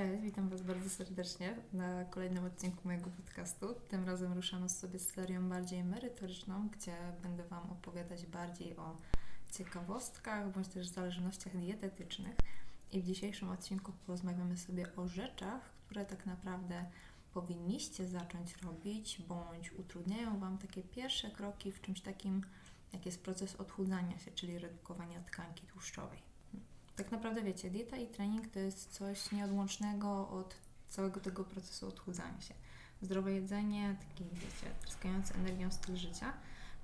Cześć, witam Was bardzo serdecznie na kolejnym odcinku mojego podcastu. Tym razem ruszamy sobie z serią bardziej merytoryczną, gdzie będę Wam opowiadać bardziej o ciekawostkach bądź też zależnościach dietetycznych. I w dzisiejszym odcinku porozmawiamy sobie o rzeczach, które tak naprawdę powinniście zacząć robić, bądź utrudniają Wam takie pierwsze kroki w czymś takim, jak jest proces odchudzania się, czyli redukowania tkanki tłuszczowej tak naprawdę wiecie, dieta i trening to jest coś nieodłącznego od całego tego procesu odchudzania się. Zdrowe jedzenie, taki wiecie, tryskający energią styl życia,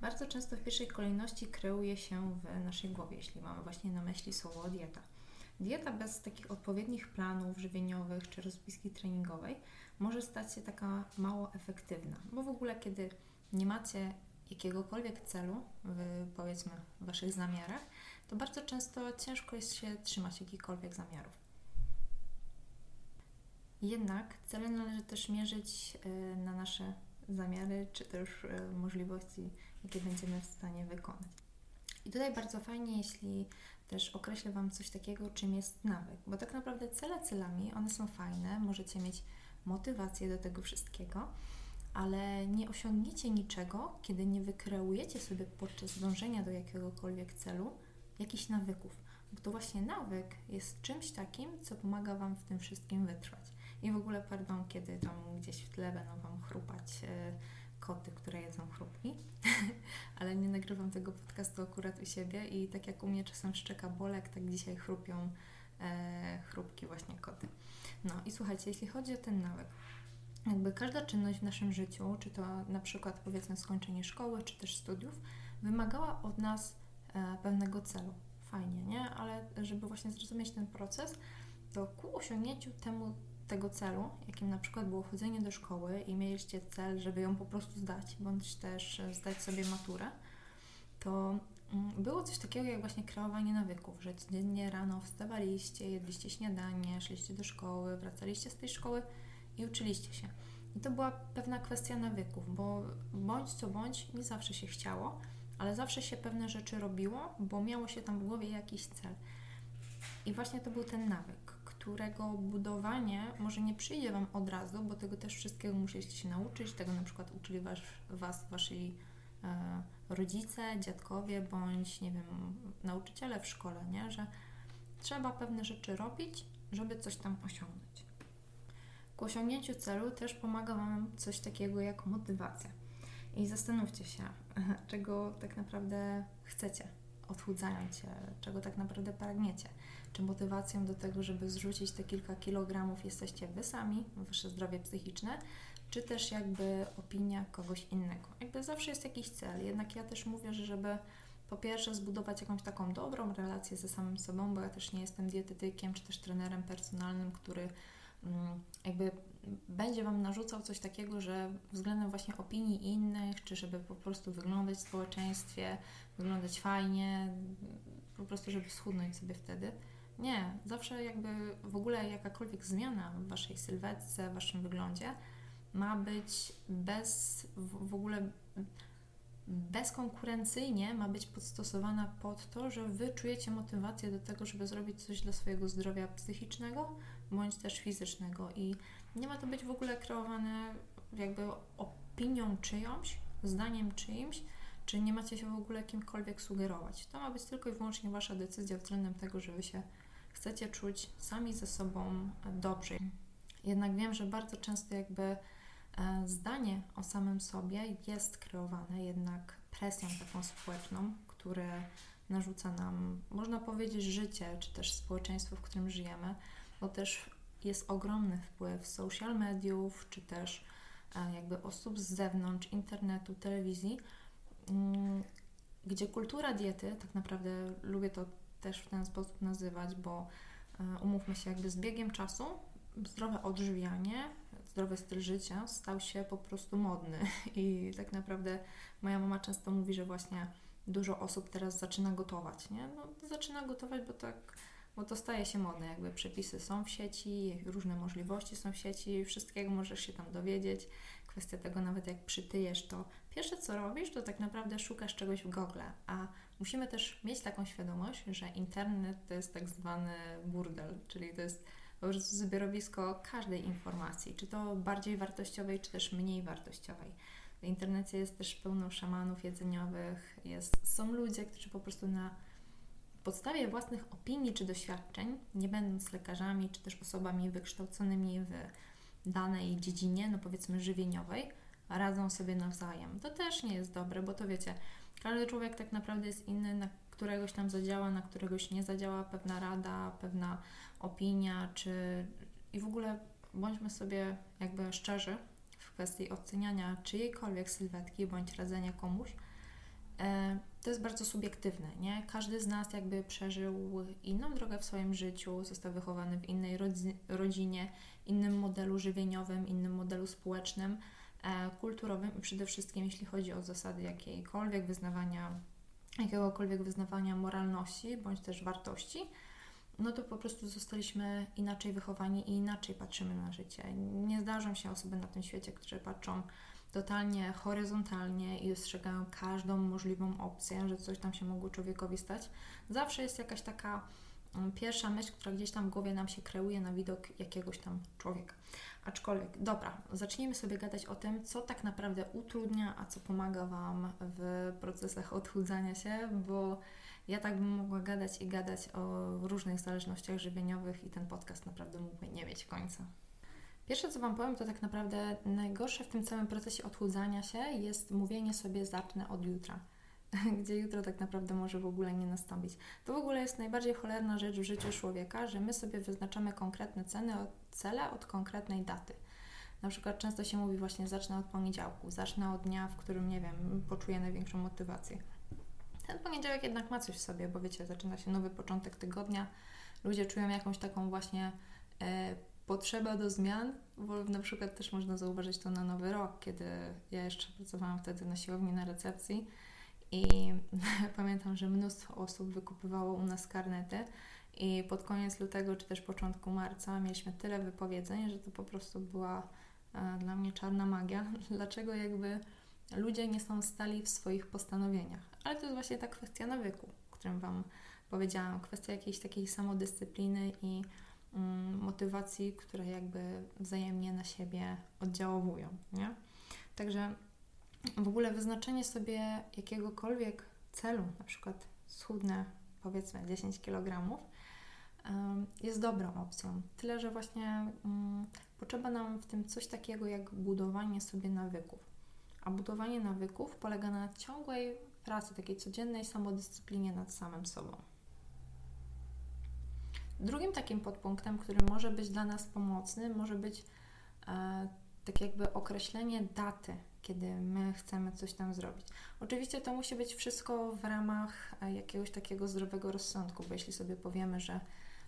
bardzo często w pierwszej kolejności kreuje się w naszej głowie, jeśli mamy właśnie na myśli słowo dieta. Dieta bez takich odpowiednich planów żywieniowych czy rozpiski treningowej może stać się taka mało efektywna, bo w ogóle kiedy nie macie jakiegokolwiek celu w powiedzmy Waszych zamiarach, to bardzo często ciężko jest się trzymać jakichkolwiek zamiarów. Jednak cele należy też mierzyć e, na nasze zamiary, czy też e, możliwości, jakie będziemy w stanie wykonać. I tutaj bardzo fajnie, jeśli też określę Wam coś takiego, czym jest nawyk, bo tak naprawdę cele celami, one są fajne, możecie mieć motywację do tego wszystkiego, ale nie osiągniecie niczego, kiedy nie wykreujecie sobie podczas dążenia do jakiegokolwiek celu jakichś nawyków. Bo to właśnie nawyk jest czymś takim, co pomaga Wam w tym wszystkim wytrwać. I w ogóle, pardon, kiedy tam gdzieś w tle będą Wam chrupać e, koty, które jedzą chrupki, ale nie nagrywam tego podcastu akurat u siebie i tak jak u mnie czasem szczeka bolek, tak dzisiaj chrupią e, chrupki właśnie koty. No i słuchajcie, jeśli chodzi o ten nawyk, jakby każda czynność w naszym życiu, czy to na przykład powiedzmy skończenie szkoły, czy też studiów, wymagała od nas pewnego celu. Fajnie, nie? Ale żeby właśnie zrozumieć ten proces, to ku osiągnięciu temu, tego celu, jakim na przykład było chodzenie do szkoły i mieliście cel, żeby ją po prostu zdać, bądź też zdać sobie maturę, to mm, było coś takiego jak właśnie kreowanie nawyków, że codziennie rano wstawaliście, jedliście śniadanie, szliście do szkoły, wracaliście z tej szkoły i uczyliście się. I to była pewna kwestia nawyków, bo bądź co bądź nie zawsze się chciało, ale zawsze się pewne rzeczy robiło, bo miało się tam w głowie jakiś cel. I właśnie to był ten nawyk, którego budowanie może nie przyjdzie Wam od razu, bo tego też wszystkiego musieliście się nauczyć. Tego na przykład uczyli was, Was Wasi e, rodzice, dziadkowie, bądź nie wiem, nauczyciele w szkole, nie? że trzeba pewne rzeczy robić, żeby coś tam osiągnąć. Ku osiągnięciu celu też pomaga Wam coś takiego jak motywacja. I zastanówcie się, czego tak naprawdę chcecie, odchudzając się, czego tak naprawdę pragniecie. Czy motywacją do tego, żeby zrzucić te kilka kilogramów jesteście Wy sami, Wasze zdrowie psychiczne, czy też jakby opinia kogoś innego. Jakby zawsze jest jakiś cel, jednak ja też mówię, że żeby po pierwsze zbudować jakąś taką dobrą relację ze samym sobą, bo ja też nie jestem dietetykiem czy też trenerem personalnym, który Mm, jakby będzie Wam narzucał coś takiego, że względem właśnie opinii innych, czy żeby po prostu wyglądać w społeczeństwie, wyglądać fajnie, po prostu żeby schudnąć sobie wtedy. Nie, zawsze jakby w ogóle jakakolwiek zmiana w Waszej sylwetce, w Waszym wyglądzie ma być bez w, ogóle bezkonkurencyjnie ma być podstosowana pod to, że Wy czujecie motywację do tego, żeby zrobić coś dla swojego zdrowia psychicznego bądź też fizycznego. I nie ma to być w ogóle kreowane jakby opinią czyjąś, zdaniem czyimś, czy nie macie się w ogóle kimkolwiek sugerować. To ma być tylko i wyłącznie Wasza decyzja względem tego, że Wy się chcecie czuć sami ze sobą dobrze. Jednak wiem, że bardzo często jakby E, zdanie o samym sobie jest kreowane jednak presją taką społeczną, które narzuca nam, można powiedzieć, życie, czy też społeczeństwo, w którym żyjemy, bo też jest ogromny wpływ social mediów, czy też e, jakby osób z zewnątrz, internetu, telewizji, mm, gdzie kultura diety, tak naprawdę lubię to też w ten sposób nazywać, bo e, umówmy się, jakby z biegiem czasu zdrowe odżywianie zdrowy styl życia stał się po prostu modny. I tak naprawdę moja mama często mówi, że właśnie dużo osób teraz zaczyna gotować, nie? No, zaczyna gotować, bo tak, bo to staje się modne, jakby przepisy są w sieci, różne możliwości są w sieci, wszystkiego możesz się tam dowiedzieć. Kwestia tego nawet jak przytyjesz, to pierwsze co robisz, to tak naprawdę szukasz czegoś w Google, a musimy też mieć taką świadomość, że internet to jest tak zwany burdel, czyli to jest po prostu zbiorowisko każdej informacji, czy to bardziej wartościowej, czy też mniej wartościowej. W internecie jest też pełno szamanów jedzeniowych, jest, są ludzie, którzy po prostu na podstawie własnych opinii czy doświadczeń, nie będąc lekarzami czy też osobami wykształconymi w danej dziedzinie, no powiedzmy żywieniowej, radzą sobie nawzajem. To też nie jest dobre, bo to wiecie, każdy człowiek tak naprawdę jest inny, na któregoś tam zadziała, na któregoś nie zadziała pewna rada, pewna opinia, czy i w ogóle bądźmy sobie jakby szczerzy w kwestii oceniania czyjejkolwiek sylwetki bądź radzenia komuś. E, to jest bardzo subiektywne, nie? Każdy z nas jakby przeżył inną drogę w swoim życiu, został wychowany w innej rodzinie, innym modelu żywieniowym, innym modelu społecznym, e, kulturowym i przede wszystkim jeśli chodzi o zasady jakiejkolwiek wyznawania, jakiegokolwiek wyznawania moralności bądź też wartości, no to po prostu zostaliśmy inaczej wychowani i inaczej patrzymy na życie. Nie zdarzą się osoby na tym świecie, które patrzą totalnie horyzontalnie i dostrzegają każdą możliwą opcję, że coś tam się mogło człowiekowi stać. Zawsze jest jakaś taka mm, pierwsza myśl, która gdzieś tam w głowie nam się kreuje na widok jakiegoś tam człowieka. Aczkolwiek, dobra, zacznijmy sobie gadać o tym, co tak naprawdę utrudnia, a co pomaga Wam w procesach odchudzania się, bo ja tak bym mogła gadać i gadać o różnych zależnościach żywieniowych i ten podcast naprawdę mógłby nie mieć końca. Pierwsze, co Wam powiem, to tak naprawdę najgorsze w tym całym procesie odchudzania się jest mówienie sobie zacznę od jutra, gdzie jutro tak naprawdę może w ogóle nie nastąpić. To w ogóle jest najbardziej cholerna rzecz w życiu człowieka, że my sobie wyznaczamy konkretne ceny, cele od konkretnej daty. Na przykład często się mówi właśnie zacznę od poniedziałku, zacznę od dnia, w którym, nie wiem, poczuję największą motywację. Ten poniedziałek jednak ma coś w sobie, bo wiecie, zaczyna się nowy początek tygodnia, ludzie czują jakąś taką właśnie e, potrzeba do zmian, bo na przykład też można zauważyć to na nowy rok, kiedy ja jeszcze pracowałam wtedy na siłowni na recepcji i pamiętam, że mnóstwo osób wykupywało u nas karnety i pod koniec lutego czy też początku marca mieliśmy tyle wypowiedzeń, że to po prostu była e, dla mnie czarna magia. Dlaczego jakby ludzie nie są stali w swoich postanowieniach? Ale to jest właśnie ta kwestia nawyku, o którym Wam powiedziałam, kwestia jakiejś takiej samodyscypliny i motywacji, które jakby wzajemnie na siebie oddziałowują, nie? Także w ogóle wyznaczenie sobie jakiegokolwiek celu, na przykład schudnę powiedzmy 10 kg, jest dobrą opcją. Tyle, że właśnie um, potrzeba nam w tym coś takiego jak budowanie sobie nawyków. A budowanie nawyków polega na ciągłej pracy, takiej codziennej samodyscyplinie nad samym sobą. Drugim takim podpunktem, który może być dla nas pomocny, może być e, tak jakby określenie daty, kiedy my chcemy coś tam zrobić. Oczywiście to musi być wszystko w ramach e, jakiegoś takiego zdrowego rozsądku, bo jeśli sobie powiemy, że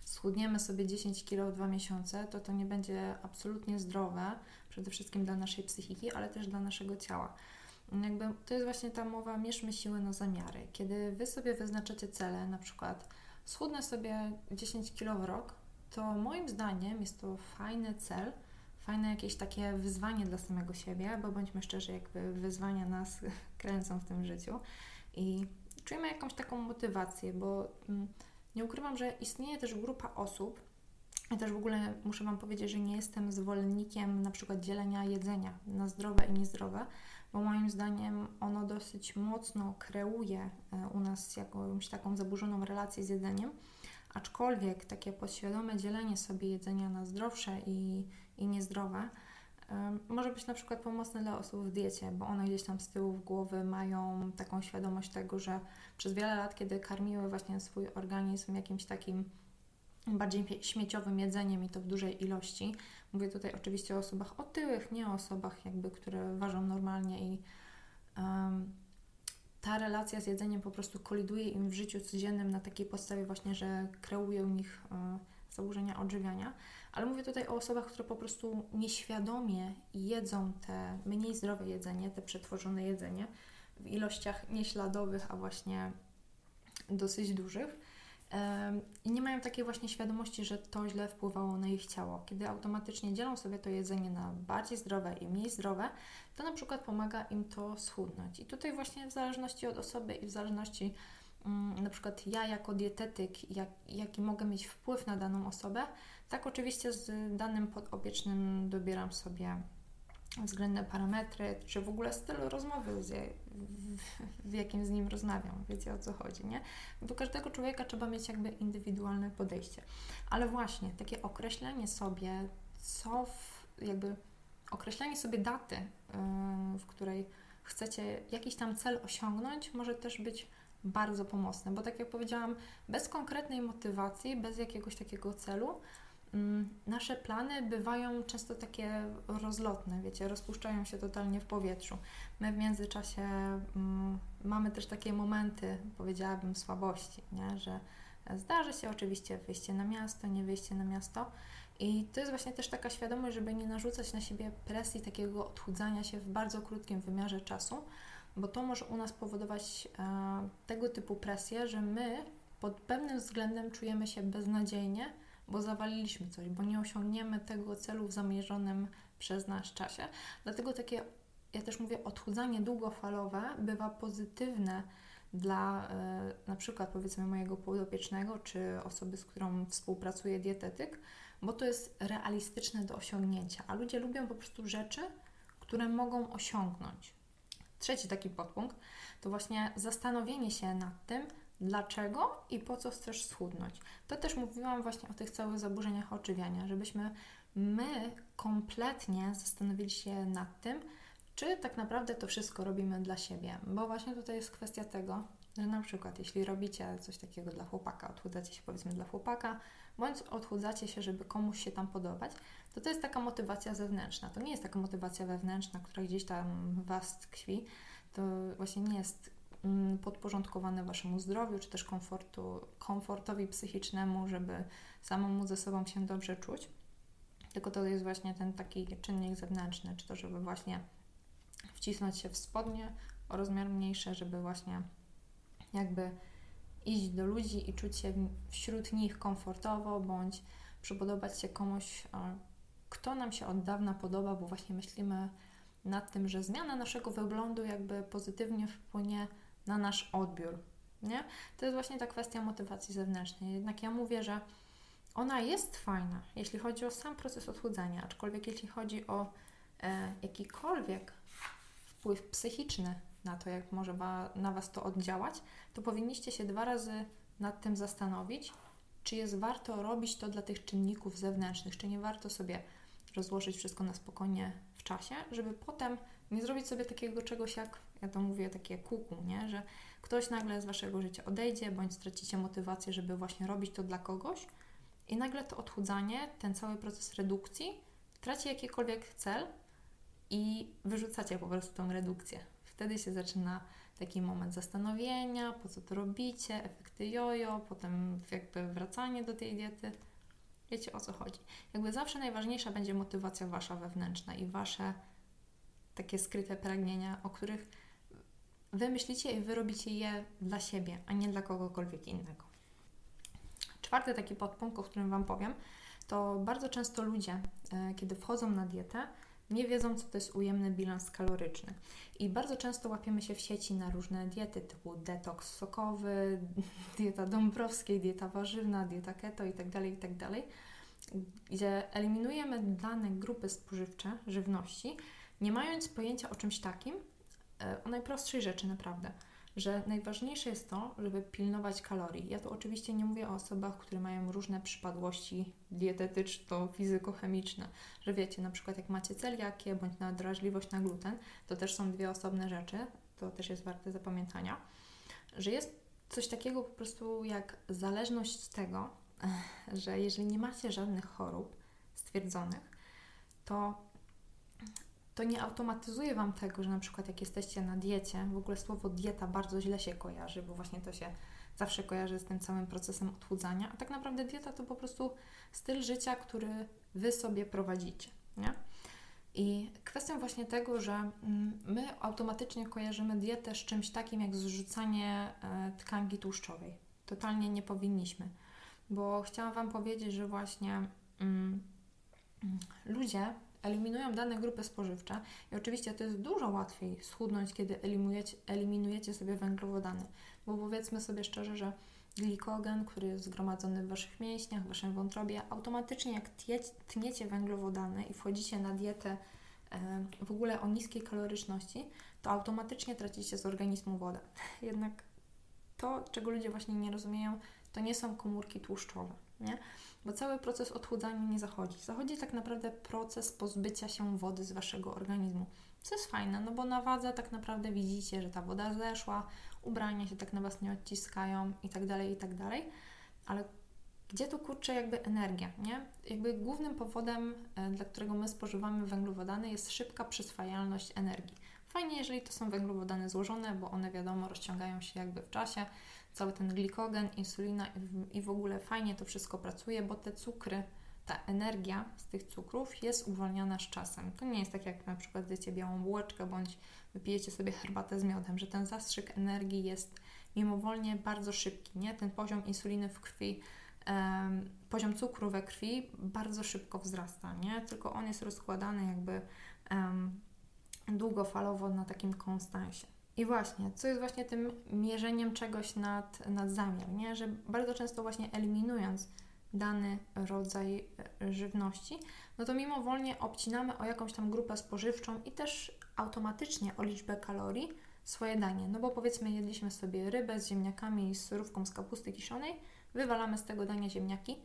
schudniemy sobie 10 kg w dwa miesiące, to to nie będzie absolutnie zdrowe, przede wszystkim dla naszej psychiki, ale też dla naszego ciała. Jakby to jest właśnie ta mowa, mierzmy siły na zamiary. Kiedy Wy sobie wyznaczacie cele, na przykład schudnę sobie 10 kg w rok, to moim zdaniem jest to fajny cel, fajne jakieś takie wyzwanie dla samego siebie, bo bądźmy szczerzy, jakby wyzwania nas kręcą w tym życiu. I czujemy jakąś taką motywację, bo mm, nie ukrywam, że istnieje też grupa osób, ja też w ogóle muszę Wam powiedzieć, że nie jestem zwolennikiem na przykład dzielenia jedzenia na zdrowe i niezdrowe, bo moim zdaniem ono dosyć mocno kreuje e, u nas jakąś taką zaburzoną relację z jedzeniem, aczkolwiek takie podświadome dzielenie sobie jedzenia na zdrowsze i, i niezdrowe e, może być na przykład pomocne dla osób w diecie, bo one gdzieś tam z tyłu w głowy mają taką świadomość tego, że przez wiele lat, kiedy karmiły właśnie swój organizm jakimś takim bardziej śmieciowym jedzeniem i to w dużej ilości. Mówię tutaj oczywiście o osobach otyłych, nie o osobach jakby, które ważą normalnie i um, ta relacja z jedzeniem po prostu koliduje im w życiu codziennym na takiej podstawie właśnie, że kreują u nich e, zaburzenia odżywiania. Ale mówię tutaj o osobach, które po prostu nieświadomie jedzą te mniej zdrowe jedzenie, te przetworzone jedzenie w ilościach nieśladowych, a właśnie dosyć dużych i nie mają takiej właśnie świadomości, że to źle wpływało na ich ciało. Kiedy automatycznie dzielą sobie to jedzenie na bardziej zdrowe i mniej zdrowe, to na przykład pomaga im to schudnąć. I tutaj właśnie w zależności od osoby i w zależności mm, na przykład ja jako dietetyk, jak, jaki mogę mieć wpływ na daną osobę, Tak, oczywiście z danym podopiecznym dobieram sobie względne parametry, czy w ogóle styl rozmowy, z, w jakim z nim rozmawiam, wiecie o co chodzi, nie? Do każdego człowieka trzeba mieć jakby indywidualne podejście. Ale właśnie takie określenie sobie, co w, jakby określenie sobie daty, yy, w której chcecie jakiś tam cel osiągnąć, może też być bardzo pomocne, bo tak jak powiedziałam, bez konkretnej motywacji, bez jakiegoś takiego celu, nasze plany bywają często takie rozlotne, wiecie, rozpuszczają się totalnie w powietrzu. My w międzyczasie mm, mamy też takie momenty, powiedziałabym, słabości, nie? że zdarzy się oczywiście wyjście na miasto, nie wyjście na miasto. I to jest właśnie też taka świadomość, żeby nie narzucać na siebie presji takiego odchudzania się w bardzo krótkim wymiarze czasu, bo to może u nas powodować e, tego typu presję, że my pod pewnym względem czujemy się beznadziejnie, bo zawaliliśmy coś, bo nie osiągniemy tego celu w zamierzonym przez nas czasie. Dlatego takie, ja też mówię, odchudzanie długofalowe bywa pozytywne dla e, na przykład powiedzmy mojego podopiecznego czy osoby, z którą współpracuje dietetyk, bo to jest realistyczne do osiągnięcia, a ludzie lubią po prostu rzeczy, które mogą osiągnąć. Trzeci taki podpunkt to właśnie zastanowienie się nad tym, dlaczego i po co chcesz schudnąć. To też mówiłam właśnie o tych całych zaburzeniach odżywiania, żebyśmy my kompletnie zastanowili się nad tym, czy tak naprawdę to wszystko robimy dla siebie. Bo właśnie tutaj jest kwestia tego, że na przykład jeśli robicie coś takiego dla chłopaka, odchudzacie się powiedzmy dla chłopaka, bądź odchudzacie się, żeby komuś się tam podobać, to to jest taka motywacja zewnętrzna. To nie jest taka motywacja wewnętrzna, która gdzieś tam Was tkwi. To właśnie nie jest podporządkowane Waszemu zdrowiu, czy też komfortu, komfortowi psychicznemu, żeby samemu ze sobą się dobrze czuć. Tylko to jest właśnie ten taki czynnik zewnętrzny, czy to, żeby właśnie wcisnąć się w spodnie o rozmiar mniejszy, żeby właśnie jakby iść do ludzi i czuć się wśród nich komfortowo, bądź przypodobać się komuś, kto nam się od dawna podoba, bo właśnie myślimy nad tym, że zmiana naszego wyglądu jakby pozytywnie wpłynie na nasz odbiór. Nie? To jest właśnie ta kwestia motywacji zewnętrznej. Jednak ja mówię, że ona jest fajna, jeśli chodzi o sam proces odchudzania, aczkolwiek jeśli chodzi o e, jakikolwiek wpływ psychiczny na to, jak może na Was to oddziałać, to powinniście się dwa razy nad tym zastanowić, czy jest warto robić to dla tych czynników zewnętrznych, czy nie warto sobie rozłożyć wszystko na spokojnie w czasie, żeby potem nie zrobić sobie takiego czegoś jak, ja to mówię, takie kuku, nie? że ktoś nagle z Waszego życia odejdzie, bądź stracicie motywację, żeby właśnie robić to dla kogoś i nagle to odchudzanie, ten cały proces redukcji traci jakikolwiek cel i wyrzucacie po prostu tą redukcję. Wtedy się zaczyna taki moment zastanowienia, po co to robicie, efekty jojo, potem jakby wracanie do tej diety. Wiecie o co chodzi. Jakby zawsze najważniejsza będzie motywacja wasza wewnętrzna i wasze takie skryte pragnienia, o których wy myślicie i wy robicie je dla siebie, a nie dla kogokolwiek innego. Czwarty taki podpunkt, o którym Wam powiem, to bardzo często ludzie, e, kiedy wchodzą na dietę, nie wiedzą, co to jest ujemny bilans kaloryczny. I bardzo często łapiemy się w sieci na różne diety typu detoks sokowy, dieta dąbrowskiej, dieta warzywna, dieta keto itd., tak itd., tak gdzie eliminujemy dane grupy spożywcze żywności, nie mając pojęcia o czymś takim, o najprostszej rzeczy naprawdę – że najważniejsze jest to, żeby pilnować kalorii. Ja tu oczywiście nie mówię o osobach, które mają różne przypadłości dietetyczno-fizykochemiczne, że wiecie, na przykład jak macie celiakię bądź nadrażliwość na gluten, to też są dwie osobne rzeczy, to też jest warte zapamiętania, że jest coś takiego po prostu jak zależność tego, że jeżeli nie macie żadnych chorób stwierdzonych, to to nie automatyzuje Wam tego, że na przykład jak jesteście na diecie, w ogóle słowo dieta bardzo źle się kojarzy, bo właśnie to się zawsze kojarzy z tym całym procesem odchudzania, a tak naprawdę dieta to po prostu styl życia, który Wy sobie prowadzicie, nie? I kwestią właśnie tego, że mm, my automatycznie kojarzymy dietę z czymś takim jak zrzucanie e, tkanki tłuszczowej. Totalnie nie powinniśmy, bo chciałam Wam powiedzieć, że właśnie mm, mm ludzie eliminują dane grupy spożywcze i oczywiście to jest dużo łatwiej schudnąć, kiedy eliminujecie, eliminujecie sobie węglowodany, bo powiedzmy sobie szczerze, że glikogen, który jest zgromadzony w Waszych mięśniach, w Waszym wątrobie, automatycznie jak tniecie węglowodany i wchodzicie na dietę w ogóle o niskiej kaloryczności, to automatycznie tracicie z organizmu wodę. Jednak to, czego ludzie właśnie nie rozumieją, to nie są komórki tłuszczowe, nie? Bo cały proces odchudzania nie zachodzi. Zachodzi tak naprawdę proces pozbycia się wody z Waszego organizmu. Co jest fajne, no bo na wadze tak naprawdę widzicie, że ta woda zeszła, ubrania się tak na Was nie odciskają i tak dalej, i tak dalej. Ale gdzie tu kurczę jakby energia, nie? Jakby głównym powodem, e, dla którego my spożywamy węglowodany jest szybka przyswajalność energii. Fajnie, jeżeli to są węglowodany złożone, bo one wiadomo rozciągają się jakby w czasie, cały ten glikogen, insulina i w ogóle fajnie to wszystko pracuje, bo te cukry, ta energia z tych cukrów jest uwalniana z czasem. To nie jest tak jak na przykład zjecie białą bułeczkę bądź wypijecie sobie herbatę z miodem, że ten zastrzyk energii jest mimowolnie bardzo szybki, nie? Ten poziom insuliny w krwi, um, poziom cukru we krwi bardzo szybko wzrasta, nie? Tylko on jest rozkładany jakby um, długofalowo na takim konstansie. I właśnie, co jest właśnie tym mierzeniem czegoś nad, nad zamiar, nie? Że bardzo często właśnie eliminując dany rodzaj e, żywności, no to mimowolnie obcinamy o jakąś tam grupę spożywczą i też automatycznie o liczbę kalorii swoje danie. No bo powiedzmy jedliśmy sobie rybę z ziemniakami i z surówką z kapusty kiszonej, wywalamy z tego dania ziemniaki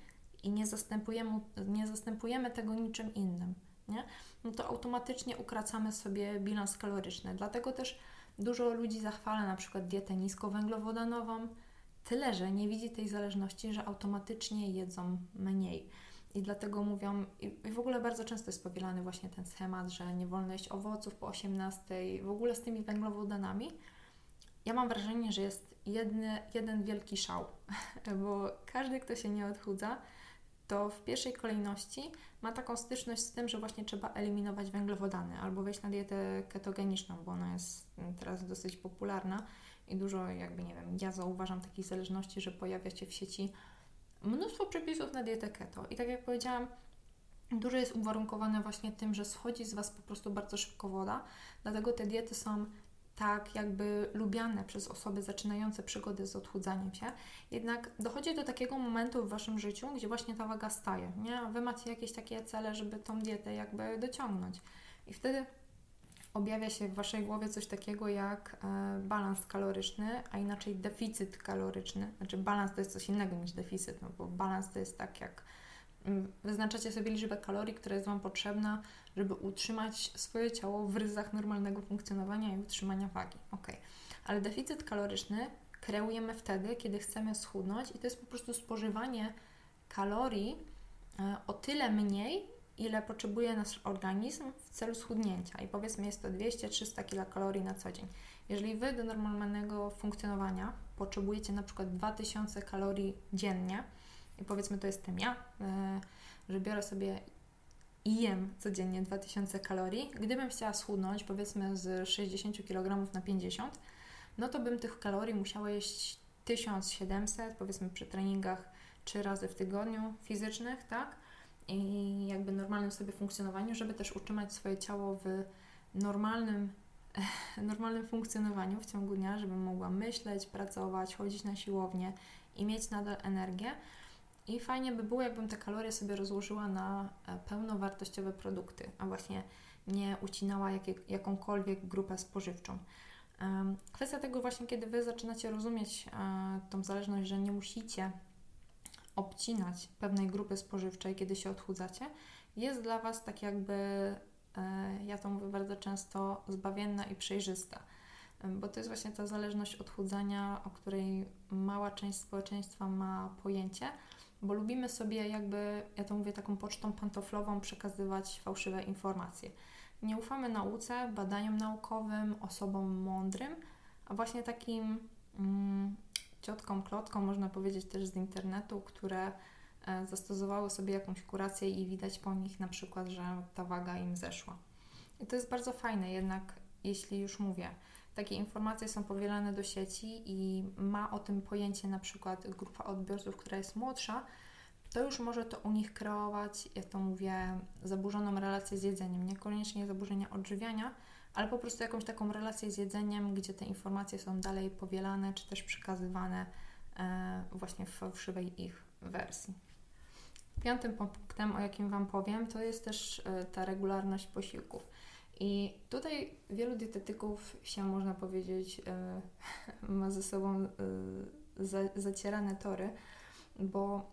i nie zastępujemy, nie zastępujemy tego niczym innym, nie? No to automatycznie ukracamy sobie bilans kaloryczny. Dlatego też dużo ludzi zachwala na przykład dietę niskowęglowodanową, tyle że nie widzi tej zależności, że automatycznie jedzą mniej. I dlatego mówią, i w ogóle bardzo często jest powielany właśnie ten schemat, że nie wolno jeść owoców po 18, w ogóle z tymi węglowodanami. Ja mam wrażenie, że jest jedny, jeden wielki szał, bo każdy, kto się nie odchudza, to w pierwszej kolejności ma taką styczność z tym, że właśnie trzeba eliminować węglowodany albo wejść na dietę ketogeniczną, bo ona jest teraz dosyć popularna i dużo jakby, nie wiem, ja zauważam takiej zależności, że pojawia się w sieci mnóstwo przepisów na dietę keto. I tak jak powiedziałam, dużo jest uwarunkowane właśnie tym, że schodzi z Was po prostu bardzo szybko woda, dlatego te diety są tak jakby lubiane przez osoby zaczynające przygody z odchudzaniem się. Jednak dochodzi do takiego momentu w Waszym życiu, gdzie właśnie ta waga staje, nie? Wy macie jakieś takie cele, żeby tą dietę jakby dociągnąć. I wtedy objawia się w Waszej głowie coś takiego jak e, balans kaloryczny, a inaczej deficyt kaloryczny. Znaczy balans to jest coś innego niż deficyt, no bo balans to jest tak jak mm, wyznaczacie sobie liczbę kalorii, która jest Wam potrzebna, żeby utrzymać swoje ciało w ryzach normalnego funkcjonowania i utrzymania wagi. Ok, ale deficyt kaloryczny kreujemy wtedy, kiedy chcemy schudnąć i to jest po prostu spożywanie kalorii e, o tyle mniej, ile potrzebuje nasz organizm w celu schudnięcia. I powiedzmy, jest to 200-300 kilokalorii na co dzień. Jeżeli Wy do normalnego funkcjonowania potrzebujecie na przykład 2000 kalorii dziennie, i powiedzmy, to jestem ja, e, że biorę sobie i jem codziennie 2000 kalorii, gdybym chciała schudnąć powiedzmy z 60 kg na 50, no to bym tych kalorii musiała jeść 1700, powiedzmy przy treningach 3 razy w tygodniu fizycznych, tak? i jakby normalnym sobie funkcjonowaniu, żeby też utrzymać swoje ciało w normalnym, normalnym funkcjonowaniu w ciągu dnia, żebym mogła myśleć, pracować, chodzić na siłownię i mieć nadal energię. I fajnie by było, jakbym te kalorie sobie rozłożyła na e, pełnowartościowe produkty, a właśnie nie ucinała jakie, jakąkolwiek grupę spożywczą. Kwestia tego właśnie, kiedy Wy zaczynacie rozumieć e, tą zależność, że nie musicie obcinać pewnej grupy spożywczej, kiedy się odchudzacie, jest dla Was tak jakby, e, ja to mówię bardzo często, zbawienna i przejrzysta. Bo to jest właśnie ta zależność odchudzania, o której mała część społeczeństwa ma pojęcie, bo lubimy sobie jakby, ja to mówię taką pocztą pantoflową, przekazywać fałszywe informacje. Nie ufamy nauce, badaniom naukowym, osobom mądrym, a właśnie takim mm, ciotką, klotką, można powiedzieć też z internetu, które e, zastosowały sobie jakąś kurację i widać po nich na przykład, że ta waga im zeszła. I to jest bardzo fajne, jednak jeśli już mówię, takie informacje są powielane do sieci i ma o tym pojęcie na przykład grupa odbiorców, która jest młodsza, to już może to u nich kreować, ja to mówię, zaburzoną relację z jedzeniem, niekoniecznie zaburzenia odżywiania, ale po prostu jakąś taką relację z jedzeniem, gdzie te informacje są dalej powielane, czy też przekazywane e, właśnie w fałszywej ich wersji. Piątym punktem, o jakim Wam powiem, to jest też e, ta regularność posiłków. I tutaj wielu dietetyków się, można powiedzieć, e, ma ze sobą zacierane tory, bo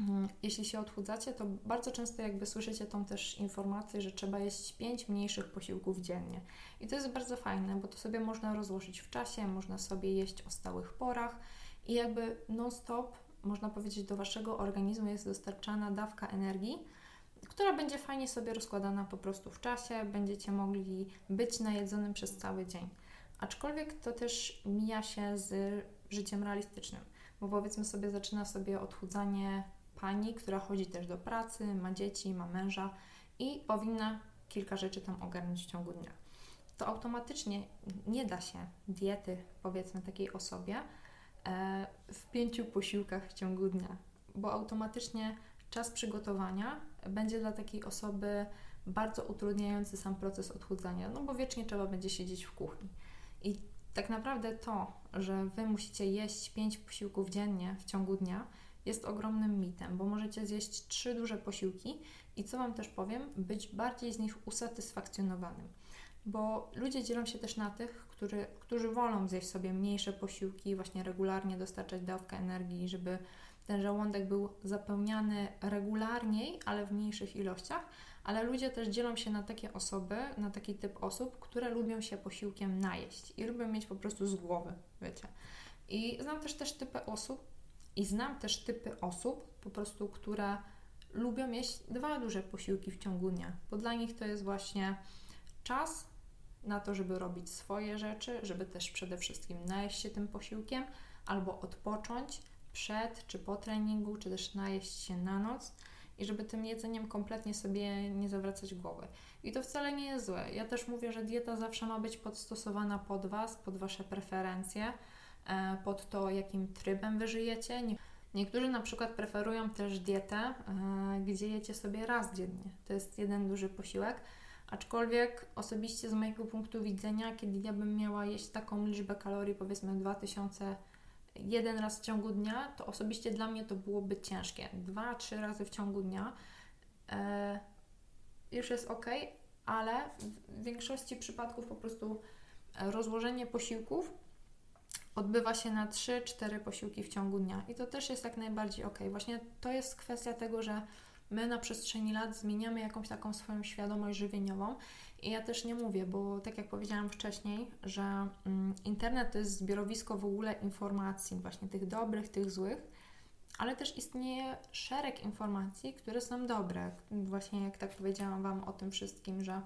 mm, jeśli się odchudzacie, to bardzo często jakby słyszycie tą też informację, że trzeba jeść 5 mniejszych posiłków dziennie. I to jest bardzo fajne, bo to sobie można rozłożyć w czasie, można sobie jeść o stałych porach i jakby non-stop, można powiedzieć, do Waszego organizmu jest dostarczana dawka energii, która będzie fajnie sobie rozkładana po prostu w czasie, będziecie mogli być najedzonym przez cały dzień. Aczkolwiek to też mija się z życiem realistycznym, bo powiedzmy sobie, zaczyna sobie odchudzanie pani, która chodzi też do pracy, ma dzieci, ma męża i powinna kilka rzeczy tam ogarnąć w ciągu dnia. To automatycznie nie da się diety, powiedzmy, takiej osobie e, w pięciu posiłkach w ciągu dnia, bo automatycznie czas przygotowania będzie dla takiej osoby bardzo utrudniający sam proces odchudzania, no bo wiecznie trzeba będzie siedzieć w kuchni. I tak naprawdę to, że Wy musicie jeść 5 posiłków dziennie w ciągu dnia, jest ogromnym mitem, bo możecie zjeść trzy duże posiłki i co Wam też powiem, być bardziej z nich usatysfakcjonowanym. Bo ludzie dzielą się też na tych, którzy, którzy wolą zjeść sobie mniejsze posiłki, właśnie regularnie dostarczać dawkę energii, żeby ten żołądek był zapełniany regularniej, ale w mniejszych ilościach, ale ludzie też dzielą się na takie osoby, na taki typ osób, które lubią się posiłkiem najeść i lubią mieć po prostu z głowy, wiecie. I znam też też typy osób i znam też typy osób po prostu, które lubią jeść dwa duże posiłki w ciągu dnia, bo dla nich to jest właśnie czas na to, żeby robić swoje rzeczy, żeby też przede wszystkim najeść się tym posiłkiem albo odpocząć przed czy po treningu, czy też najeść się na noc i żeby tym jedzeniem kompletnie sobie nie zawracać głowy. I to wcale nie jest złe. Ja też mówię, że dieta zawsze ma być podstosowana pod Was, pod Wasze preferencje, e, pod to, jakim trybem Wy żyjecie. Niektórzy na przykład preferują też dietę, e, gdzie jecie sobie raz dziennie. To jest jeden duży posiłek. Aczkolwiek osobiście z mojego punktu widzenia, kiedy ja bym miała jeść taką liczbę kalorii, powiedzmy 2000 jeden raz w ciągu dnia, to osobiście dla mnie to byłoby ciężkie. Dwa, trzy razy w ciągu dnia e, już jest ok, ale w większości przypadków po prostu rozłożenie posiłków odbywa się na 3-4 posiłki w ciągu dnia i to też jest jak najbardziej ok. Właśnie to jest kwestia tego, że my na przestrzeni lat zmieniamy jakąś taką swoją świadomość żywieniową i ja też nie mówię, bo tak jak powiedziałam wcześniej, że mm, internet to jest zbiorowisko w ogóle informacji, właśnie tych dobrych, tych złych, ale też istnieje szereg informacji, które są dobre. Właśnie jak tak powiedziałam Wam o tym wszystkim, że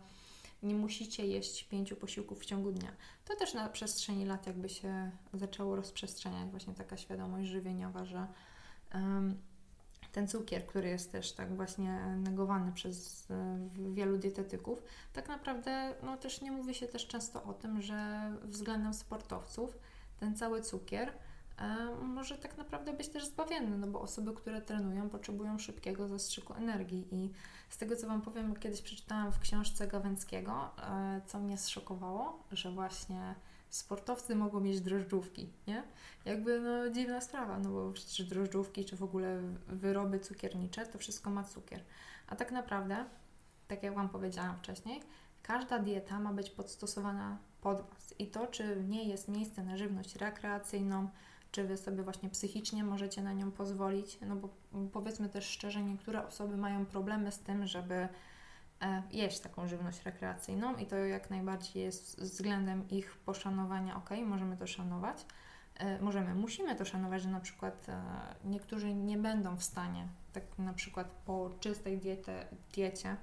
nie musicie jeść pięciu posiłków w ciągu dnia. To też na przestrzeni lat jakby się zaczęło rozprzestrzeniać właśnie taka świadomość żywieniowa, że um, ten cukier, który jest też tak właśnie negowany przez e, wielu dietetyków, tak naprawdę no, też nie mówi się też często o tym, że względem sportowców ten cały cukier e, może tak naprawdę być też zbawienny, no bo osoby, które trenują, potrzebują szybkiego zastrzyku energii i z tego, co Wam powiem, kiedyś przeczytałam w książce Gawęckiego, e, co mnie zszokowało, że właśnie sportowcy mogą mieć drożdżówki, nie? Jakby no dziwna sprawa, no bo przecież drożdżówki czy w ogóle wyroby cukiernicze to wszystko ma cukier. A tak naprawdę, tak jak Wam powiedziałam wcześniej, każda dieta ma być podstosowana pod Was. I to, czy w niej jest miejsce na żywność rekreacyjną, czy Wy sobie właśnie psychicznie możecie na nią pozwolić, no bo powiedzmy też szczerze, niektóre osoby mają problemy z tym, żeby jeść taką żywność rekreacyjną i to jak najbardziej jest względem ich poszanowania ok, możemy to szanować. E, możemy, musimy to szanować, że na przykład e, niektórzy nie będą w stanie, tak na przykład po czystej diecie, diecie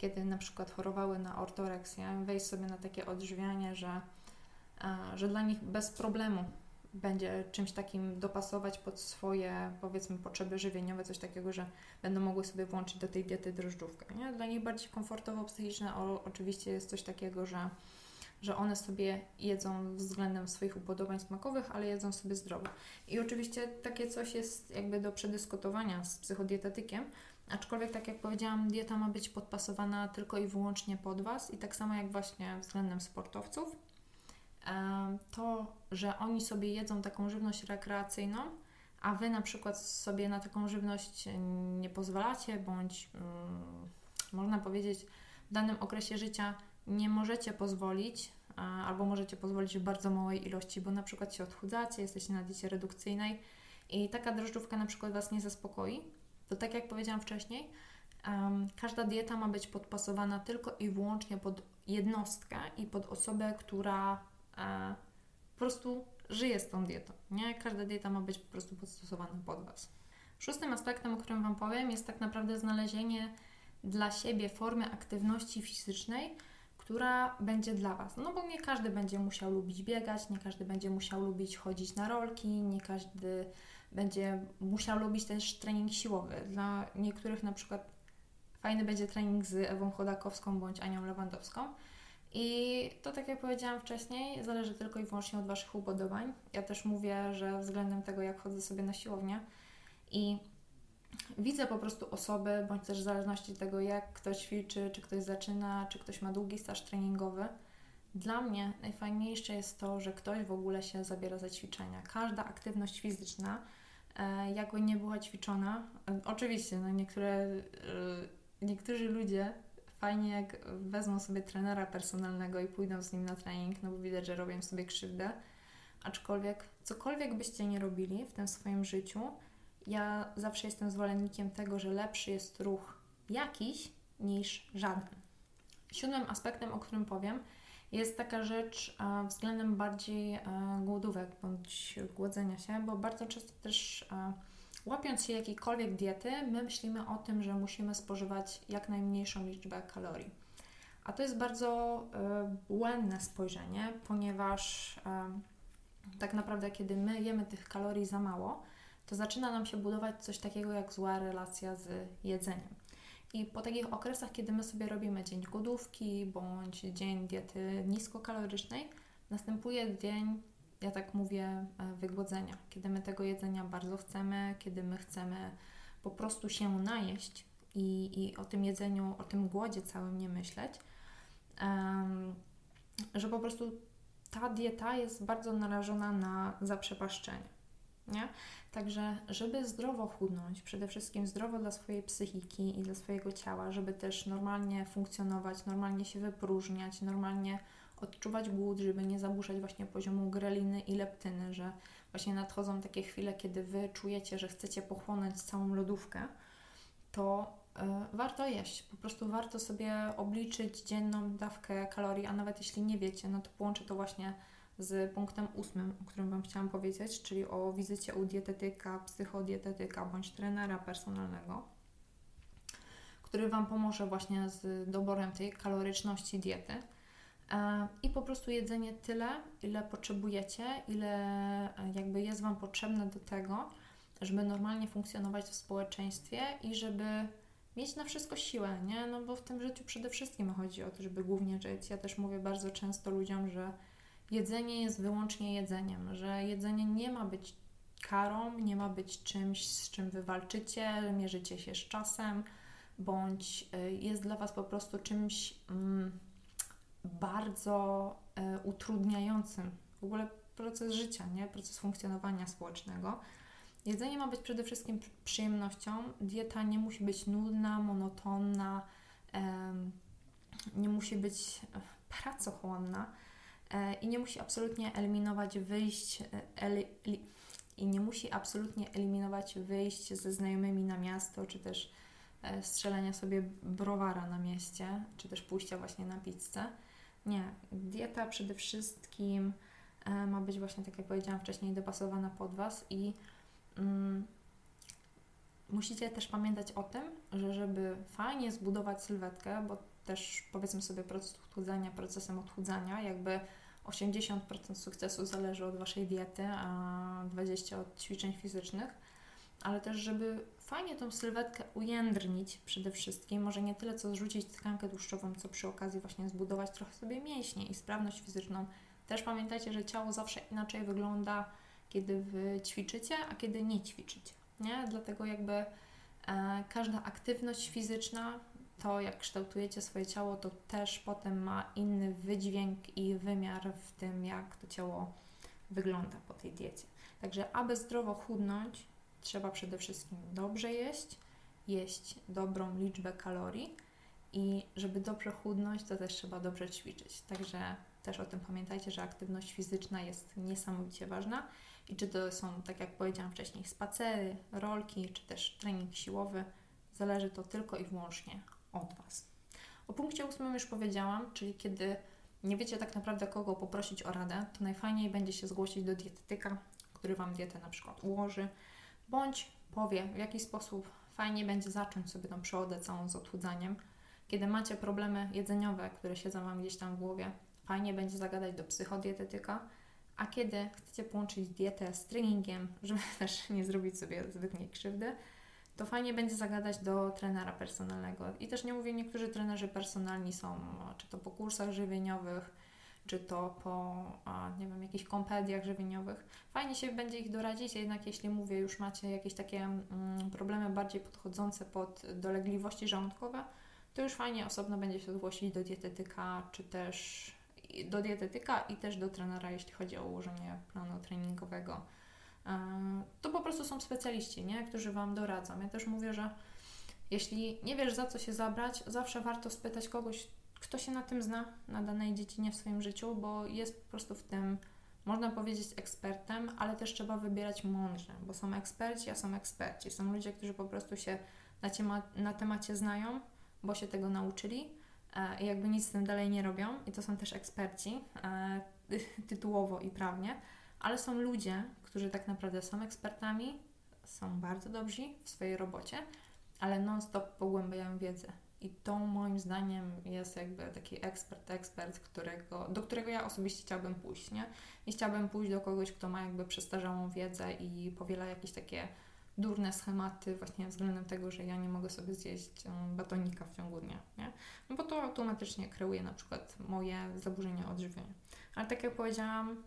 kiedy na przykład chorowały na ortoreksję, wejść sobie na takie odżywianie, że, że dla nich bez problemu będzie czymś takim dopasować pod swoje, powiedzmy, potrzeby żywieniowe, coś takiego, że będą mogły sobie włączyć do tej diety drożdżówkę. Nie? Dla nich bardziej komfortowo psychiczne o, oczywiście jest coś takiego, że, że one sobie jedzą względem swoich upodobań smakowych, ale jedzą sobie zdrowo. I oczywiście takie coś jest jakby do przedyskutowania z psychodietetykiem, aczkolwiek tak jak powiedziałam, dieta ma być podpasowana tylko i wyłącznie pod Was i tak samo jak właśnie względem sportowców, to, że oni sobie jedzą taką żywność rekreacyjną, a Wy na przykład sobie na taką żywność nie pozwalacie, bądź mm, można powiedzieć w danym okresie życia nie możecie pozwolić, albo możecie pozwolić w bardzo małej ilości, bo na przykład się odchudzacie, jesteście na diecie redukcyjnej i taka drożdżówka na przykład Was nie zaspokoi, to tak jak powiedziałam wcześniej, um, każda dieta ma być podpasowana tylko i wyłącznie pod jednostkę i pod osobę, która e, po prostu żyje z tą dietą. Nie? Każda dieta ma być po prostu podstosowana pod Was. Szóstym aspektem, o którym Wam powiem, jest tak naprawdę znalezienie dla siebie formy aktywności fizycznej, która będzie dla Was. No bo nie każdy będzie musiał lubić biegać, nie każdy będzie musiał lubić chodzić na rolki, nie każdy będzie musiał lubić też trening siłowy. Dla niektórych na przykład fajny będzie trening z Ewą Chodakowską bądź Anią Lewandowską. I to, tak jak powiedziałam wcześniej, zależy tylko i wyłącznie od Waszych upodobań. Ja też mówię, że względem tego, jak chodzę sobie na siłownię i widzę po prostu osoby, bądź też w zależności od tego, jak ktoś ćwiczy, czy ktoś zaczyna, czy ktoś ma długi staż treningowy. Dla mnie najfajniejsze jest to, że ktoś w ogóle się zabiera za ćwiczenia. Każda aktywność fizyczna, e, jakby nie była ćwiczona, e, oczywiście, no niektóre, e, niektórzy ludzie fajnie jak wezmą sobie trenera personalnego i pójdą z nim na trening, no bo widać, że robią sobie krzywdę. Aczkolwiek cokolwiek byście nie robili w tym swoim życiu, ja zawsze jestem zwolennikiem tego, że lepszy jest ruch jakiś niż żaden. Siódmym aspektem, o którym powiem, jest taka rzecz e, względem bardziej e, głodówek bądź głodzenia się, bo bardzo często też e, łapiąc się jakiejkolwiek diety, my myślimy o tym, że musimy spożywać jak najmniejszą liczbę kalorii. A to jest bardzo e, błędne spojrzenie, ponieważ e, tak naprawdę, kiedy my jemy tych kalorii za mało, to zaczyna nam się budować coś takiego jak zła relacja z jedzeniem. I po takich okresach, kiedy my sobie robimy dzień głodówki bądź dzień diety niskokalorycznej, następuje dzień, ja tak mówię, e, wygłodzenia, kiedy my tego jedzenia bardzo chcemy, kiedy my chcemy po prostu się najeść i, i o tym jedzeniu, o tym głodzie całym nie myśleć, um, że po prostu ta dieta jest bardzo narażona na zaprzepaszczenie. Nie? Także, żeby zdrowo chudnąć, przede wszystkim zdrowo dla swojej psychiki i dla swojego ciała, żeby też normalnie funkcjonować, normalnie się wypróżniać, normalnie odczuwać głód, żeby nie zaburzać właśnie poziomu greliny i leptyny, że właśnie nadchodzą takie chwile, kiedy Wy czujecie, że chcecie pochłonąć całą lodówkę, to y, warto jeść. Po prostu warto sobie obliczyć dzienną dawkę kalorii, a nawet jeśli nie wiecie, no to połączę to właśnie z punktem ósmym, o którym Wam chciałam powiedzieć, czyli o wizycie u dietetyka, psychodietetyka bądź trenera personalnego, który Wam pomoże właśnie z doborem tej kaloryczności diety. E, I po prostu jedzenie tyle, ile potrzebujecie, ile e, jakby jest Wam potrzebne do tego, żeby normalnie funkcjonować w społeczeństwie i żeby mieć na wszystko siłę, nie? No bo w tym życiu przede wszystkim chodzi o to, żeby głównie żyć. Ja też mówię bardzo często ludziom, że jedzenie jest wyłącznie jedzeniem, że jedzenie nie ma być karą, nie ma być czymś, z czym wy walczycie, mierzycie się z czasem, bądź y, jest dla Was po prostu czymś mm, bardzo y, utrudniającym w ogóle proces życia, nie? proces funkcjonowania społecznego. Jedzenie ma być przede wszystkim przyjemnością. Dieta nie musi być nudna, monotonna, nie musi być e, pracochłonna E, i nie musi absolutnie eliminować wyjść e, i nie musi absolutnie eliminować wyjść ze znajomymi na miasto, czy też e, strzelania sobie browara na mieście, czy też pójścia właśnie na pizzę. Nie, dieta przede wszystkim ma być właśnie, tak jak powiedziałam wcześniej, dopasowana pod Was i mm, musicie też pamiętać o tym, że żeby fajnie zbudować sylwetkę, bo też powiedzmy sobie proces odchudzania procesem odchudzania, jakby 80% sukcesu zależy od Waszej diety, a 20% od ćwiczeń fizycznych, ale też, żeby fajnie tą sylwetkę ujędrnić przede wszystkim, może nie tyle co zrzucić tkankę tłuszczową, co przy okazji właśnie zbudować trochę sobie mięśnie i sprawność fizyczną. Też pamiętajcie, że ciało zawsze inaczej wygląda, kiedy Wy ćwiczycie, a kiedy nie ćwiczycie. Nie? Dlatego jakby e, każda aktywność fizyczna to, jak kształtujecie swoje ciało, to też potem ma inny wydźwięk i wymiar w tym, jak to ciało wygląda po tej diecie. Także, aby zdrowo chudnąć, trzeba przede wszystkim dobrze jeść, jeść dobrą liczbę kalorii i żeby dobrze chudnąć, to też trzeba dobrze ćwiczyć. Także też o tym pamiętajcie, że aktywność fizyczna jest niesamowicie ważna i czy to są, tak jak powiedziałam wcześniej, spacery, rolki, czy też trening siłowy, zależy to tylko i wyłącznie od Was. O punkcie ósmym już powiedziałam, czyli kiedy nie wiecie tak naprawdę kogo poprosić o radę, to najfajniej będzie się zgłosić do dietetyka, który Wam dietę na przykład ułoży, bądź powie, w jaki sposób fajnie będzie zacząć sobie tą przełodę całą z odchudzaniem. Kiedy macie problemy jedzeniowe, które siedzą Wam gdzieś tam w głowie, fajnie będzie zagadać do psychodietetyka, a kiedy chcecie połączyć dietę z treningiem, żeby też nie zrobić sobie zbytniej krzywdy, to fajnie będzie zagadać do trenera personalnego. I też nie mówię, niektórzy trenerzy personalni są, czy to po kursach żywieniowych, czy to po, nie wiem, jakichś kompediach żywieniowych. Fajnie się będzie ich doradzić, jednak jeśli mówię, już macie jakieś takie mm, problemy bardziej podchodzące pod dolegliwości żołądkowe, to już fajnie osobno będzie się zgłosić do dietetyka, czy też do dietetyka i też do trenera, jeśli chodzi o ułożenie planu treningowego. To po prostu są specjaliści, nie? którzy Wam doradzą. Ja też mówię, że jeśli nie wiesz za co się zabrać, zawsze warto spytać kogoś, kto się na tym zna, na danej dziedzinie w swoim życiu, bo jest po prostu w tym, można powiedzieć, ekspertem, ale też trzeba wybierać mądrze, bo są eksperci, a są eksperci. Są ludzie, którzy po prostu się na, temat, na temacie znają, bo się tego nauczyli e, i jakby nic z tym dalej nie robią. I to są też eksperci, e, tytułowo i prawnie, ale są ludzie, którzy tak naprawdę są ekspertami, są bardzo dobrzy w swojej robocie, ale non-stop pogłębiają wiedzę. I to moim zdaniem jest jakby taki ekspert, ekspert, którego, do którego ja osobiście chciałabym pójść, nie? I chciałabym pójść do kogoś, kto ma jakby przestarzałą wiedzę i powiela jakieś takie durne schematy właśnie względem tego, że ja nie mogę sobie zjeść um, batonika w ciągu dnia, nie? No bo to automatycznie kreuje na przykład moje zaburzenia odżywiania. Ale tak jak powiedziałam,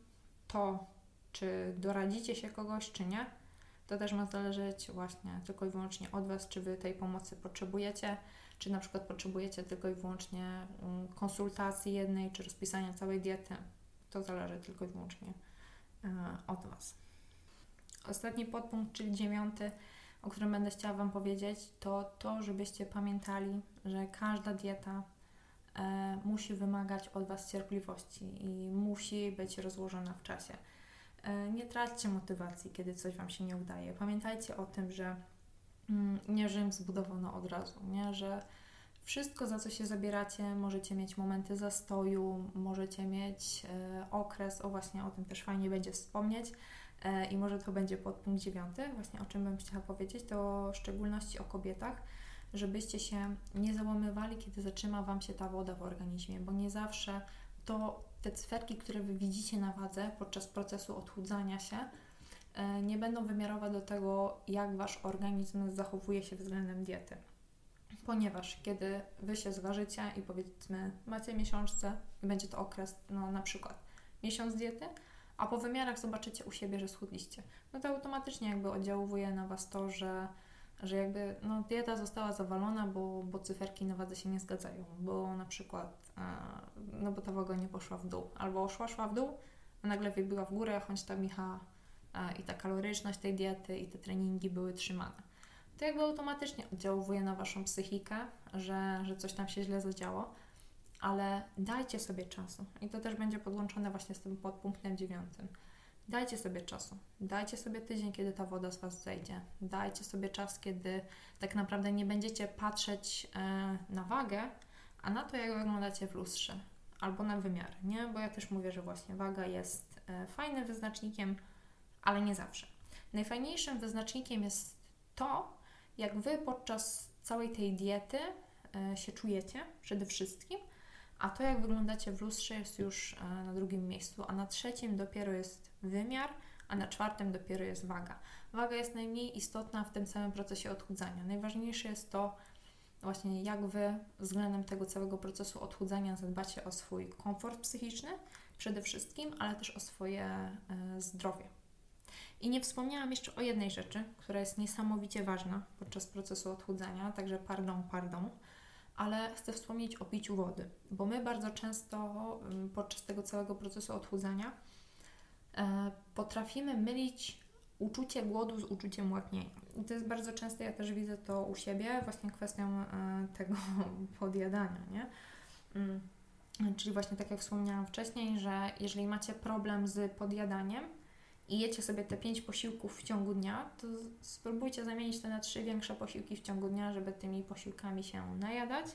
to czy doradzicie się kogoś, czy nie, to też ma zależeć właśnie tylko i wyłącznie od Was, czy Wy tej pomocy potrzebujecie, czy na przykład potrzebujecie tylko i wyłącznie um, konsultacji jednej, czy rozpisania całej diety. To zależy tylko i wyłącznie e, od Was. Ostatni podpunkt, czyli dziewiąty, o którym będę chciała Wam powiedzieć, to to, żebyście pamiętali, że każda dieta e, musi wymagać od Was cierpliwości i musi być rozłożona w czasie. E, nie traćcie motywacji, kiedy coś Wam się nie udaje. Pamiętajcie o tym, że mm, nie Rzym zbudowano od razu, nie? że wszystko, za co się zabieracie, możecie mieć momenty zastoju, możecie mieć e, okres, o właśnie o tym też fajnie będzie wspomnieć e, i może to będzie podpunkt dziewiąty, właśnie o czym bym chciała powiedzieć, to w szczególności o kobietach, żebyście się nie załamywali, kiedy zatrzyma Wam się ta woda w organizmie, bo nie zawsze to te cyferki, które Wy widzicie na wadze podczas procesu odchudzania się, nie będą wymiarowe do tego, jak Wasz organizm zachowuje się względem diety. Ponieważ kiedy Wy się zważycie i powiedzmy macie miesiączce i będzie to okres, no na przykład miesiąc diety, a po wymiarach zobaczycie u siebie, że schudliście, no to automatycznie jakby oddziałuje na Was to, że że jakby no, dieta została zawalona, bo, bo cyferki na wadze się nie zgadzają, bo na przykład e, no bo ta waga nie poszła w dół, albo szła, szła w dół, a nagle wybiła w górę, choć ta micha e, i ta kaloryczność tej diety i te treningi były trzymane. To jakby automatycznie oddziałuje na Waszą psychikę, że, że coś tam się źle zadziało, ale dajcie sobie czasu i to też będzie podłączone właśnie z tym podpunktem dziewiątym Dajcie sobie czasu. Dajcie sobie tydzień, kiedy ta woda z Was zejdzie. Dajcie sobie czas, kiedy tak naprawdę nie będziecie patrzeć e, na wagę, a na to, jak wyglądacie w lustrze albo na wymiar, nie? Bo ja też mówię, że właśnie waga jest e, fajnym wyznacznikiem, ale nie zawsze. Najfajniejszym wyznacznikiem jest to, jak Wy podczas całej tej diety e, się czujecie przede wszystkim, a to, jak wyglądacie w lustrze, jest już e, na drugim miejscu, a na trzecim dopiero jest wymiar, a na czwartym dopiero jest waga. Waga jest najmniej istotna w tym całym procesie odchudzania. Najważniejsze jest to, właśnie jak Wy względem tego całego procesu odchudzania zadbacie o swój komfort psychiczny przede wszystkim, ale też o swoje e, zdrowie. I nie wspomniałam jeszcze o jednej rzeczy, która jest niesamowicie ważna podczas procesu odchudzania, także pardon, pardon, ale chcę wspomnieć o piciu wody, bo my bardzo często podczas tego całego procesu odchudzania e, potrafimy mylić uczucie głodu z uczuciem łaknienia. I to jest bardzo często, ja też widzę to u siebie, właśnie kwestią e, tego podjadania, nie? Mm. Czyli właśnie tak jak wspomniałam wcześniej, że jeżeli macie problem z podjadaniem i jecie sobie te pięć posiłków w ciągu dnia, to spróbujcie zamienić to na trzy większe posiłki w ciągu dnia, żeby tymi posiłkami się najadać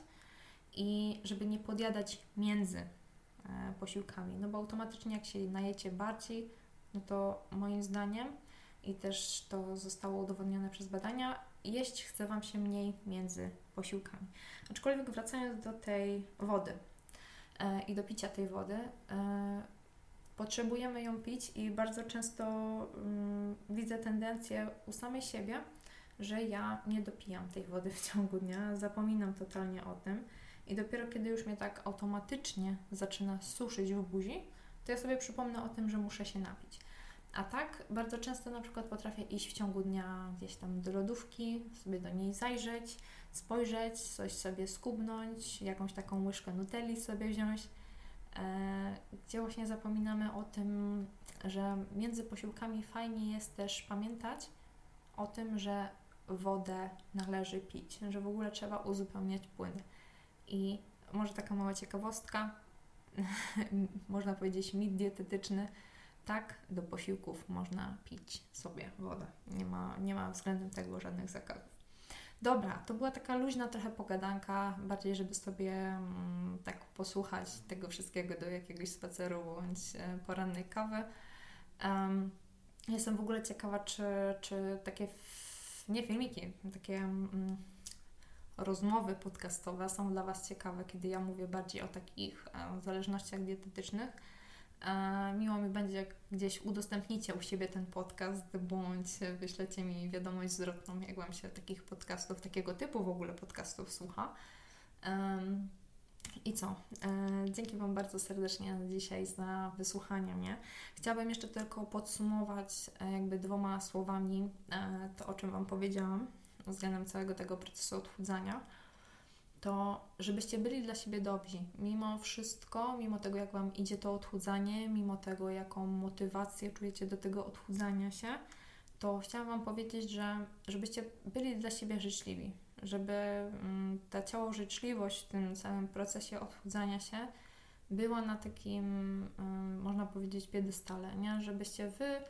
i żeby nie podjadać między e, posiłkami. No bo automatycznie jak się najecie bardziej, no to moim zdaniem i też to zostało udowodnione przez badania, jeść chce Wam się mniej między posiłkami. Aczkolwiek wracając do tej wody e, i do picia tej wody, e, potrzebujemy ją pić i bardzo często mm, widzę tendencję u samej siebie, że ja nie dopijam tej wody w ciągu dnia, zapominam totalnie o tym i dopiero kiedy już mnie tak automatycznie zaczyna suszyć w buzi, to ja sobie przypomnę o tym, że muszę się napić. A tak bardzo często na przykład potrafię iść w ciągu dnia gdzieś tam do lodówki, sobie do niej zajrzeć, spojrzeć, coś sobie skubnąć, jakąś taką łyżkę nutelli sobie wziąć, gdzie właśnie zapominamy o tym, że między posiłkami fajnie jest też pamiętać o tym, że wodę należy pić, że w ogóle trzeba uzupełniać płyny. I może taka mała ciekawostka, można powiedzieć mit dietetyczny, tak, do posiłków można pić sobie wodę. Nie ma, nie ma względem tego żadnych zakazów. Dobra, to była taka luźna trochę pogadanka, bardziej żeby sobie mm, tak posłuchać tego wszystkiego do jakiegoś spaceru bądź e, porannej kawy. Um, jestem w ogóle ciekawa, czy, czy takie, nie filmiki, takie mm, rozmowy podcastowe są dla Was ciekawe, kiedy ja mówię bardziej o takich e, zależnościach dietetycznych Miło mi będzie, jak gdzieś udostępnicie u siebie ten podcast, bądź wyślecie mi wiadomość zwrotną, jak Wam się takich podcastów, takiego typu w ogóle podcastów słucha. I co? E, dzięki Wam bardzo serdecznie dzisiaj za wysłuchanie mnie. Chciałabym jeszcze tylko podsumować e, jakby dwoma słowami e, to, o czym Wam powiedziałam względem całego tego procesu odchudzania to żebyście byli dla siebie dobrzy. Mimo wszystko, mimo tego, jak Wam idzie to odchudzanie, mimo tego, jaką motywację czujecie do tego odchudzania się, to chciałam Wam powiedzieć, że żebyście byli dla siebie życzliwi, żeby mm, ta ciało życzliwość w tym całym procesie odchudzania się była na takim, mm, można powiedzieć, piedestale, nie? Żebyście Wy,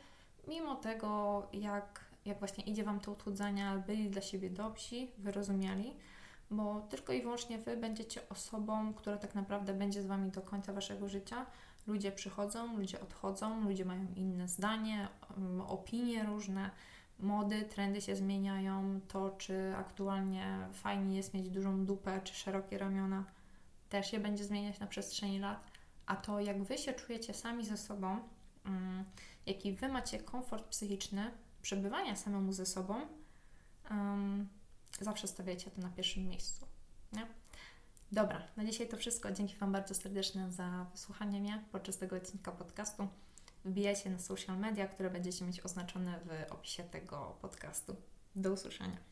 mimo tego, jak, jak właśnie idzie Wam to odchudzanie, byli dla siebie dobrzy, wyrozumiali, bo tylko i wyłącznie Wy będziecie osobą, która tak naprawdę będzie z Wami do końca Waszego życia. Ludzie przychodzą, ludzie odchodzą, ludzie mają inne zdanie, mm, opinie różne, mody, trendy się zmieniają. To, czy aktualnie fajnie jest mieć dużą dupę, czy szerokie ramiona, też się będzie zmieniać na przestrzeni lat. A to, jak Wy się czujecie sami ze sobą, mm, jaki Wy macie komfort psychiczny przebywania samemu ze sobą, zawsze stawiajcie to na pierwszym miejscu. Nie? Dobra, na dzisiaj to wszystko. Dzięki Wam bardzo serdecznie za wysłuchanie mnie podczas tego odcinka podcastu. Wbijajcie na social media, które będziecie mieć oznaczone w opisie tego podcastu. Do usłyszenia.